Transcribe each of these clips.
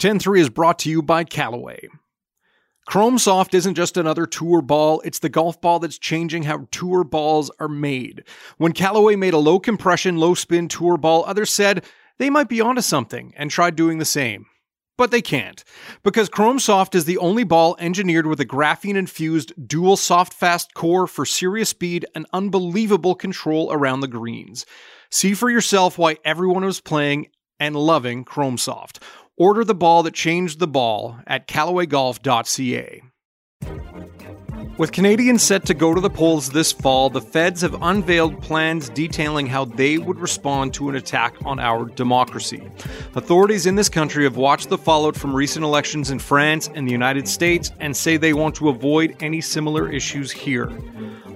10-3 is brought to you by Callaway. Chrome Soft isn't just another tour ball, it's the golf ball that's changing how tour balls are made. When Callaway made a low compression, low spin tour ball, others said they might be onto something and tried doing the same. But they can't, because Chrome Soft is the only ball engineered with a graphene infused dual soft fast core for serious speed and unbelievable control around the greens. See for yourself why everyone was playing and loving Chrome Soft. Order the ball that changed the ball at CallawayGolf.ca. With Canadians set to go to the polls this fall, the feds have unveiled plans detailing how they would respond to an attack on our democracy. Authorities in this country have watched the fallout from recent elections in France and the United States and say they want to avoid any similar issues here.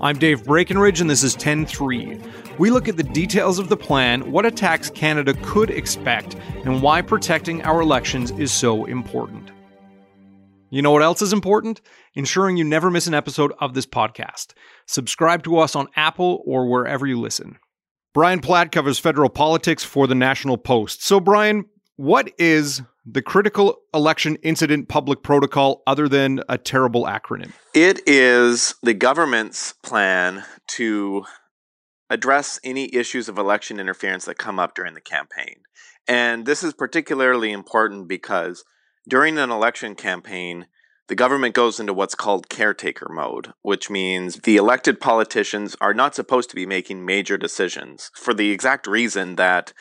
I'm Dave Breckenridge, and this is 10 3. We look at the details of the plan, what attacks Canada could expect, and why protecting our elections is so important. You know what else is important? Ensuring you never miss an episode of this podcast. Subscribe to us on Apple or wherever you listen. Brian Platt covers federal politics for the National Post. So, Brian, what is the Critical Election Incident Public Protocol other than a terrible acronym? It is the government's plan to address any issues of election interference that come up during the campaign. And this is particularly important because during an election campaign, the government goes into what's called caretaker mode, which means the elected politicians are not supposed to be making major decisions for the exact reason that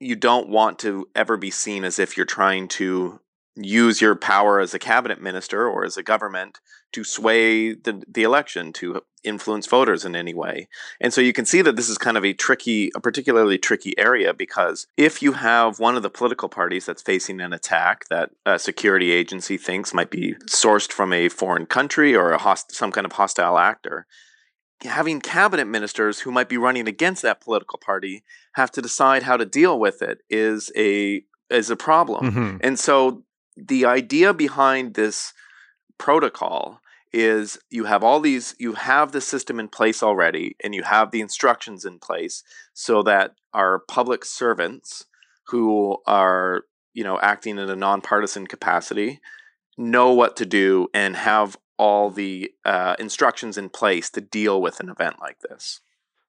you don't want to ever be seen as if you're trying to use your power as a cabinet minister or as a government to sway the, the election to influence voters in any way. And so you can see that this is kind of a tricky, a particularly tricky area because if you have one of the political parties that's facing an attack that a security agency thinks might be sourced from a foreign country or a host, some kind of hostile actor, having cabinet ministers who might be running against that political party have to decide how to deal with it is a is a problem. Mm-hmm. And so the idea behind this protocol is you have all these you have the system in place already and you have the instructions in place so that our public servants who are you know acting in a nonpartisan capacity know what to do and have all the uh, instructions in place to deal with an event like this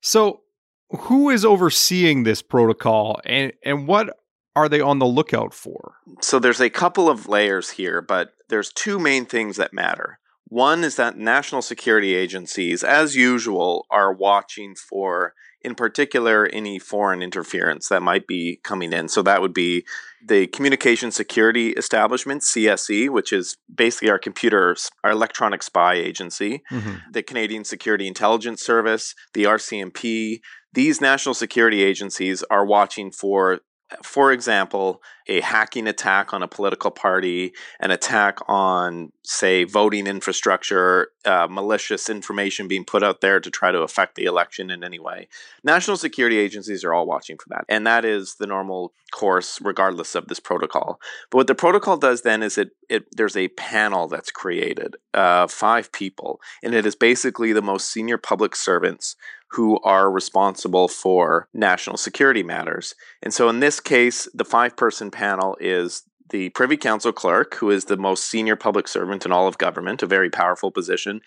so who is overseeing this protocol and and what are they on the lookout for? So there's a couple of layers here, but there's two main things that matter. One is that national security agencies, as usual, are watching for, in particular, any foreign interference that might be coming in. So that would be the Communication Security Establishment, CSE, which is basically our computer, our electronic spy agency, mm-hmm. the Canadian Security Intelligence Service, the RCMP. These national security agencies are watching for for example, a hacking attack on a political party, an attack on, say, voting infrastructure, uh, malicious information being put out there to try to affect the election in any way. National security agencies are all watching for that. And that is the normal course, regardless of this protocol. But what the protocol does then is it, it there's a panel that's created, uh, five people, and it is basically the most senior public servants who are responsible for national security matters. And so in this case, the five person panel is the Privy Council clerk, who is the most senior public servant in all of government, a very powerful position.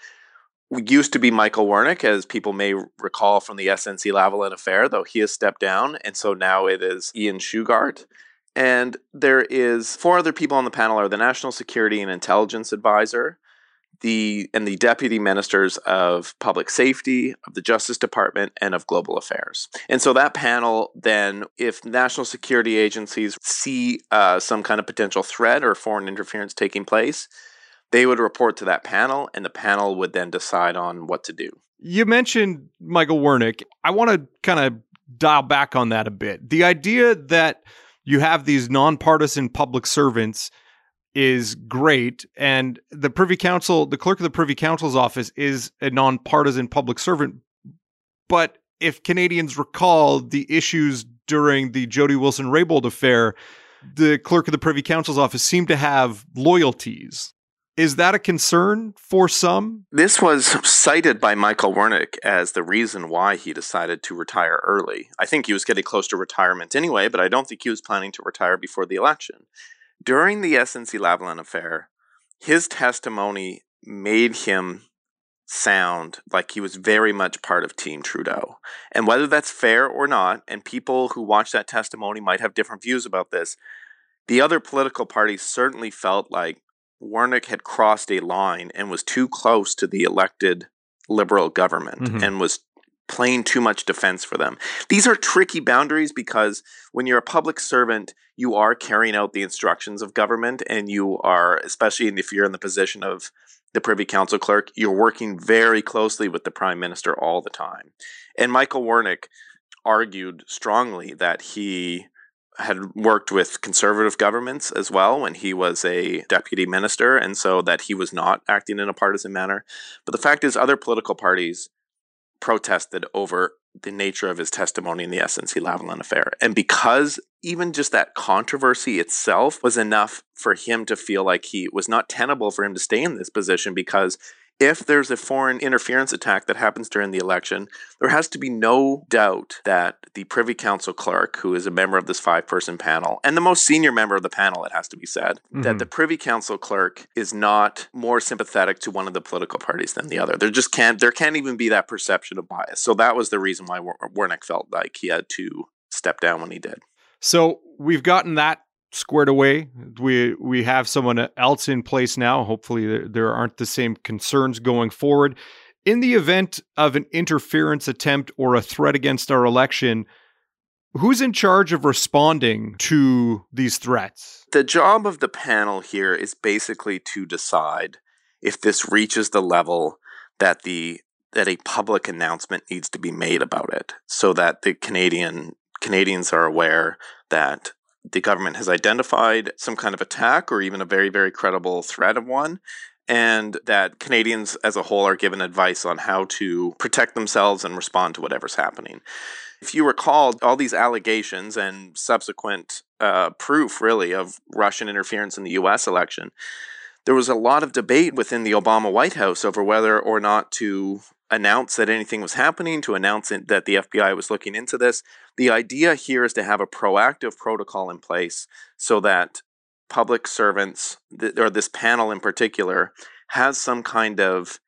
Used to be Michael Wernick, as people may recall from the SNC Lavalin affair, though he has stepped down. And so now it is Ian Shugart. And there is four other people on the panel are the National Security and Intelligence Advisor, the and the deputy ministers of public safety, of the Justice Department, and of global affairs. And so that panel then, if national security agencies see uh, some kind of potential threat or foreign interference taking place, they would report to that panel, and the panel would then decide on what to do. You mentioned Michael Wernick. I want to kind of dial back on that a bit. The idea that you have these nonpartisan public servants is great. And the Privy Council, the clerk of the Privy Council's office is a nonpartisan public servant. But if Canadians recall the issues during the Jody Wilson Raybould affair, the clerk of the Privy Council's office seemed to have loyalties. Is that a concern for some? This was cited by Michael Wernick as the reason why he decided to retire early. I think he was getting close to retirement anyway, but I don't think he was planning to retire before the election. During the SNC Lavalin affair, his testimony made him sound like he was very much part of Team Trudeau. And whether that's fair or not, and people who watch that testimony might have different views about this, the other political parties certainly felt like Wernick had crossed a line and was too close to the elected liberal government mm-hmm. and was playing too much defense for them. These are tricky boundaries because when you're a public servant, you are carrying out the instructions of government and you are, especially if you're in the position of the Privy Council clerk, you're working very closely with the Prime Minister all the time. And Michael Wernick argued strongly that he had worked with conservative governments as well when he was a deputy minister, and so that he was not acting in a partisan manner. But the fact is, other political parties protested over the nature of his testimony in the SNC Lavalin affair. And because even just that controversy itself was enough for him to feel like he was not tenable for him to stay in this position because if there's a foreign interference attack that happens during the election, there has to be no doubt that the Privy Council clerk, who is a member of this five person panel, and the most senior member of the panel, it has to be said, mm-hmm. that the Privy Council clerk is not more sympathetic to one of the political parties than the other. There just can't, there can't even be that perception of bias. So that was the reason why Wernick felt like he had to step down when he did. So we've gotten that squared away. We we have someone else in place now. Hopefully, there, there aren't the same concerns going forward. In the event of an interference attempt or a threat against our election, who's in charge of responding to these threats? The job of the panel here is basically to decide if this reaches the level that the that a public announcement needs to be made about it so that the Canadian Canadians are aware that the government has identified some kind of attack or even a very, very credible threat of one, and that Canadians as a whole are given advice on how to protect themselves and respond to whatever's happening. If you recall, all these allegations and subsequent uh, proof, really, of Russian interference in the US election, there was a lot of debate within the Obama White House over whether or not to announce that anything was happening, to announce that the FBI was looking into this. The idea here is to have a proactive protocol in place so that public servants, or this panel in particular, has some kind of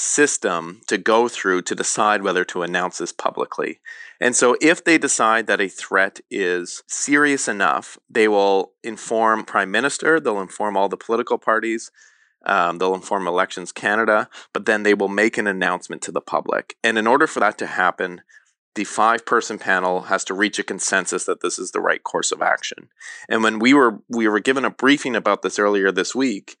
system to go through to decide whether to announce this publicly. And so, if they decide that a threat is serious enough, they will inform Prime Minister, they'll inform all the political parties, um, they'll inform Elections Canada, but then they will make an announcement to the public. And in order for that to happen, the five person panel has to reach a consensus that this is the right course of action. And when we were we were given a briefing about this earlier this week,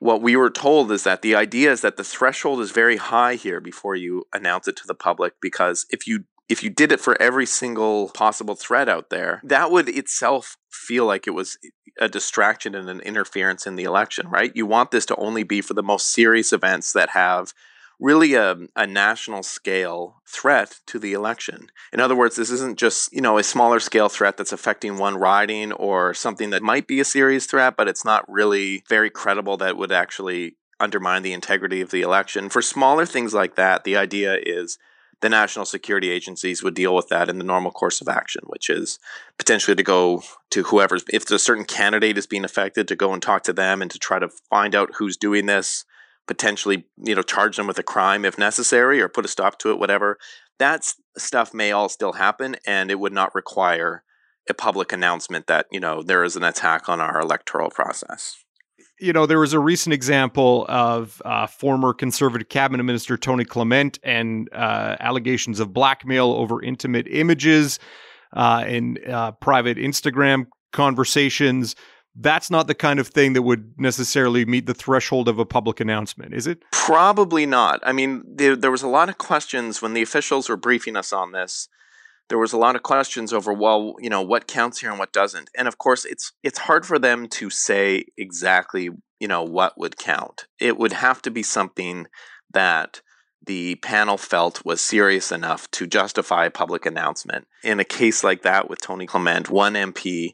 what we were told is that the idea is that the threshold is very high here before you announce it to the public because if you if you did it for every single possible threat out there, that would itself feel like it was a distraction and an interference in the election, right? You want this to only be for the most serious events that have really a, a national scale threat to the election. In other words, this isn't just, you know, a smaller scale threat that's affecting one riding or something that might be a serious threat, but it's not really very credible that would actually undermine the integrity of the election. For smaller things like that, the idea is the national security agencies would deal with that in the normal course of action, which is potentially to go to whoever's, if a certain candidate is being affected, to go and talk to them and to try to find out who's doing this, potentially, you know, charge them with a crime if necessary or put a stop to it, whatever. That stuff may all still happen and it would not require a public announcement that, you know, there is an attack on our electoral process you know, there was a recent example of uh, former conservative cabinet minister Tony Clement and uh, allegations of blackmail over intimate images uh, and uh, private Instagram conversations. That's not the kind of thing that would necessarily meet the threshold of a public announcement, is it? Probably not. I mean, there, there was a lot of questions when the officials were briefing us on this there was a lot of questions over well you know what counts here and what doesn't and of course it's it's hard for them to say exactly you know what would count it would have to be something that the panel felt was serious enough to justify a public announcement in a case like that with Tony Clement one MP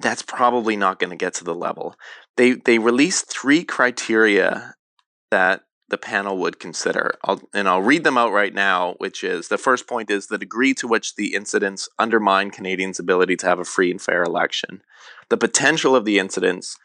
that's probably not going to get to the level they they released three criteria that the panel would consider. I'll, and I'll read them out right now, which is the first point is the degree to which the incidents undermine Canadians' ability to have a free and fair election, the potential of the incidents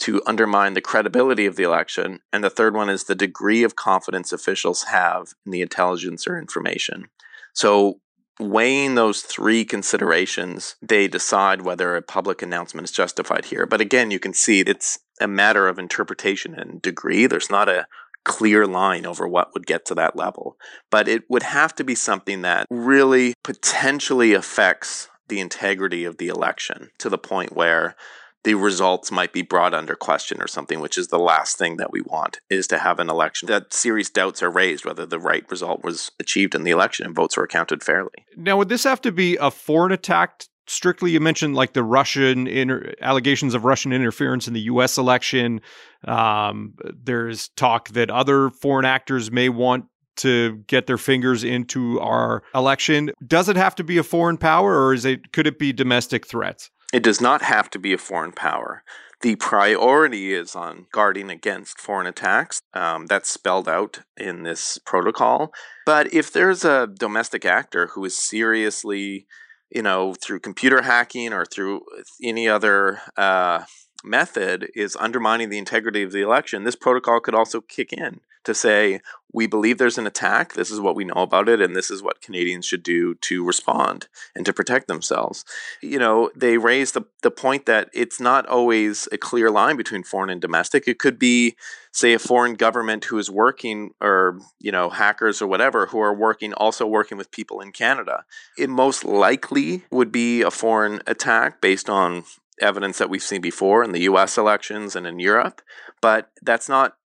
to undermine the credibility of the election, and the third one is the degree of confidence officials have in the intelligence or information. So, weighing those three considerations, they decide whether a public announcement is justified here. But again, you can see it's a matter of interpretation and degree. There's not a clear line over what would get to that level. But it would have to be something that really potentially affects the integrity of the election to the point where the results might be brought under question or something, which is the last thing that we want is to have an election that serious doubts are raised whether the right result was achieved in the election and votes were counted fairly. Now, would this have to be a foreign attack strictly you mentioned like the Russian inter- allegations of Russian interference in the U.S. election. Um, there's talk that other foreign actors may want to get their fingers into our election. Does it have to be a foreign power, or is it could it be domestic threats? It does not have to be a foreign power. The priority is on guarding against foreign attacks. Um, that's spelled out in this protocol. But if there's a domestic actor who is seriously you know, through computer hacking or through any other uh, method is undermining the integrity of the election, this protocol could also kick in to say, we believe there's an attack, this is what we know about it, and this is what Canadians should do to respond and to protect themselves. You know, they raise the, the point that it's not always a clear line between foreign and domestic. It could be, say, a foreign government who is working, or, you know, hackers or whatever, who are working, also working with people in Canada. It most likely would be a foreign attack based on evidence that we've seen before in the US elections and in Europe, but that's not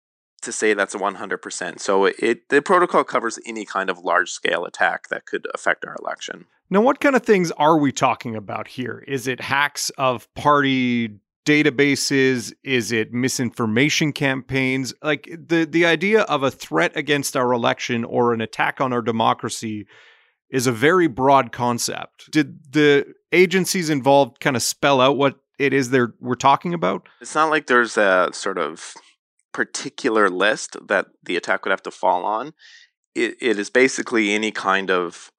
to say that's a 100%. So it the protocol covers any kind of large scale attack that could affect our election. Now what kind of things are we talking about here? Is it hacks of party databases is it misinformation campaigns like the the idea of a threat against our election or an attack on our democracy is a very broad concept did the agencies involved kind of spell out what it is they're we're talking about? It's not like there's a sort of particular list that the attack would have to fall on. It, it is basically any kind of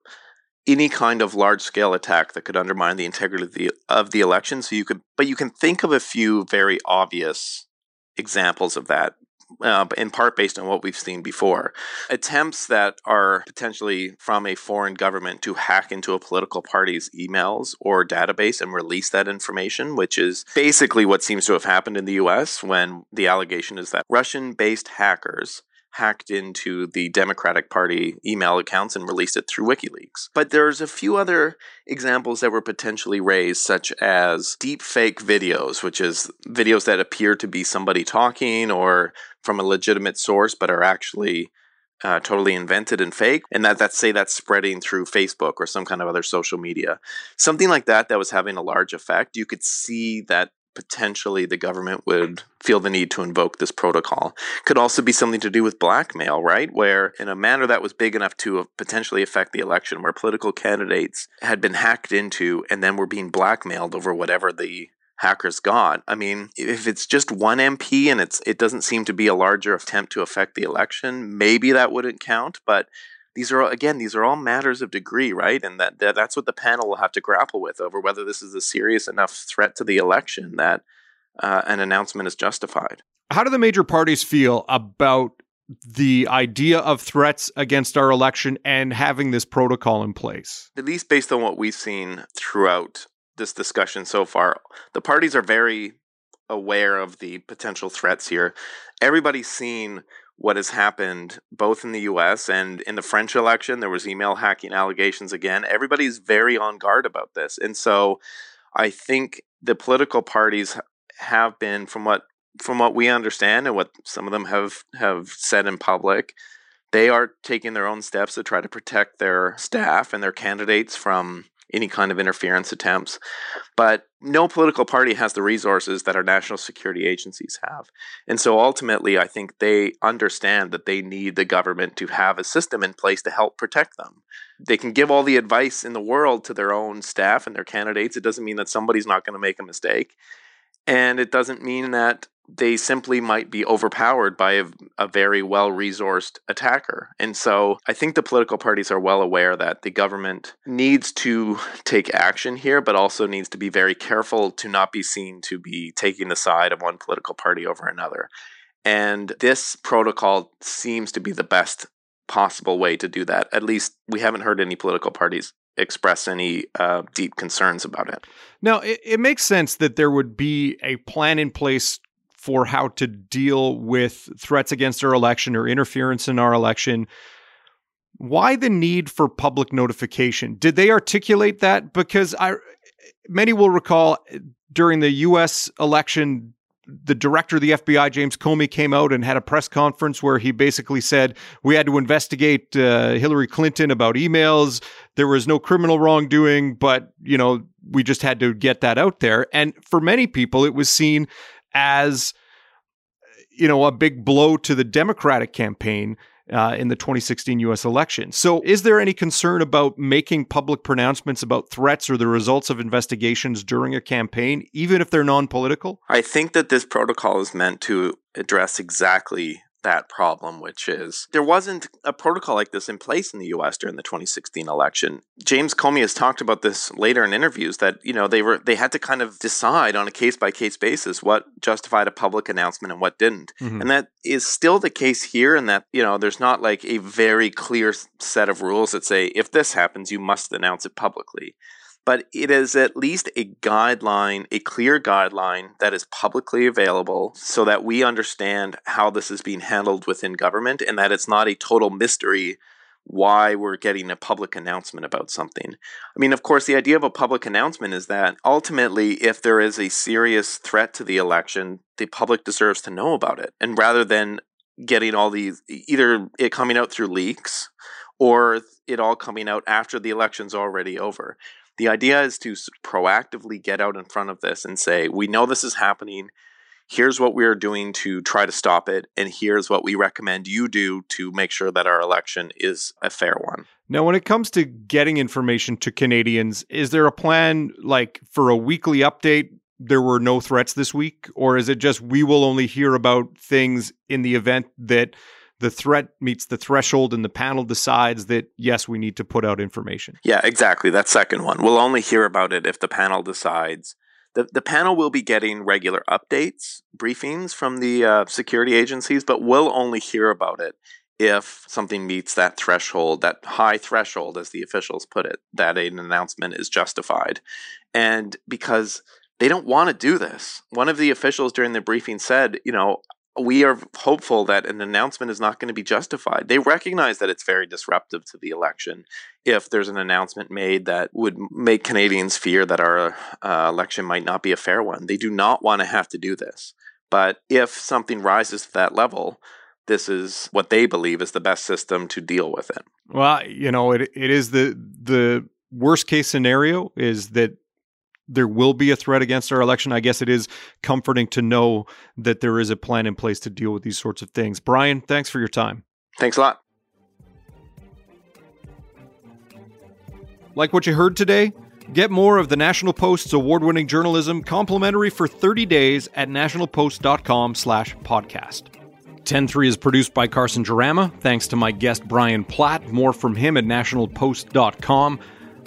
any kind of large scale attack that could undermine the integrity of the, of the election. So you could, but you can think of a few very obvious examples of that uh, in part based on what we've seen before. Attempts that are potentially from a foreign government to hack into a political party's emails or database and release that information, which is basically what seems to have happened in the US when the allegation is that Russian based hackers hacked into the Democratic Party email accounts and released it through WikiLeaks. But there's a few other examples that were potentially raised, such as deep fake videos, which is videos that appear to be somebody talking or from a legitimate source but are actually uh, totally invented and fake, and that that say that's spreading through Facebook or some kind of other social media, something like that that was having a large effect. You could see that potentially the government would feel the need to invoke this protocol. Could also be something to do with blackmail, right? Where in a manner that was big enough to potentially affect the election, where political candidates had been hacked into and then were being blackmailed over whatever the hackers got. I mean, if it's just one MP and it's it doesn't seem to be a larger attempt to affect the election, maybe that wouldn't count, but these are again these are all matters of degree right? And that, that that's what the panel will have to grapple with over whether this is a serious enough threat to the election that uh, an announcement is justified. How do the major parties feel about the idea of threats against our election and having this protocol in place? At least based on what we've seen throughout this discussion so far the parties are very aware of the potential threats here. Everybody's seen what has happened both in the US and in the French election. There was email hacking allegations again. Everybody's very on guard about this. And so I think the political parties have been from what from what we understand and what some of them have have said in public, they are taking their own steps to try to protect their staff and their candidates from any kind of interference attempts. But no political party has the resources that our national security agencies have. And so ultimately, I think they understand that they need the government to have a system in place to help protect them. They can give all the advice in the world to their own staff and their candidates. It doesn't mean that somebody's not going to make a mistake. And it doesn't mean that they simply might be overpowered by a, a very well resourced attacker. And so I think the political parties are well aware that the government needs to take action here, but also needs to be very careful to not be seen to be taking the side of one political party over another. And this protocol seems to be the best possible way to do that. At least we haven't heard any political parties express any uh, deep concerns about it. Now, it, it makes sense that there would be a plan in place for how to deal with threats against our election or interference in our election. Why the need for public notification? Did they articulate that? Because I, many will recall during the U.S. election the director of the FBI, James Comey, came out and had a press conference where he basically said we had to investigate uh, Hillary Clinton about emails. There was no criminal wrongdoing, but you know we just had to get that out there. And for many people, it was seen as you know a big blow to the Democratic campaign uh, in the 2016 U.S. election. So, is there any concern about making public pronouncements about threats or the results of investigations during a campaign, even if they're non political? I think that this protocol is meant to address exactly that problem, which is there wasn't a protocol like this in place in the US during the 2016 election. James Comey has talked about this later in interviews that, you know, they were they had to kind of decide on a case by case basis what justified a public announcement and what didn't. Mm-hmm. And that is still the case here in that, you know, there's not like a very clear set of rules that say if this happens you must announce it publicly but it is at least a guideline, a clear guideline that is publicly available so that we understand how this is being handled within government and that it's not a total mystery why we're getting a public announcement about something. I mean, of course, the idea of a public announcement is that ultimately, if there is a serious threat to the election, the public deserves to know about it. And rather than getting all these, either it coming out through leaks or it all coming out after the election's already over. The idea is to proactively get out in front of this and say, we know this is happening. Here's what we're doing to try to stop it. And here's what we recommend you do to make sure that our election is a fair one. Now, when it comes to getting information to Canadians, is there a plan like for a weekly update? There were no threats this week, or is it just we will only hear about things in the event that the threat meets the threshold and the panel decides that yes we need to put out information. Yeah exactly. That second one. We'll only hear about it if the panel decides the, the panel will be getting regular updates briefings from the uh, security agencies but we'll only hear about it if something meets that threshold that high threshold as the officials put it that an announcement is justified. And because they don't want to do this. One of the officials during the briefing said, you know, we are hopeful that an announcement is not going to be justified. They recognize that it's very disruptive to the election if there's an announcement made that would make Canadians fear that our uh, election might not be a fair one. They do not want to have to do this. But if something rises to that level, this is what they believe is the best system to deal with it. Well, you know, it it is the the worst case scenario is that there will be a threat against our election. I guess it is comforting to know that there is a plan in place to deal with these sorts of things. Brian, thanks for your time. Thanks a lot. Like what you heard today? Get more of the National Post's award-winning journalism complimentary for 30 days at nationalpost.com slash podcast. 10-3 is produced by Carson Jarama. Thanks to my guest Brian Platt. More from him at nationalpost.com.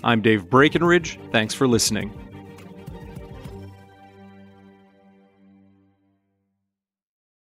I'm Dave Breckenridge. Thanks for listening.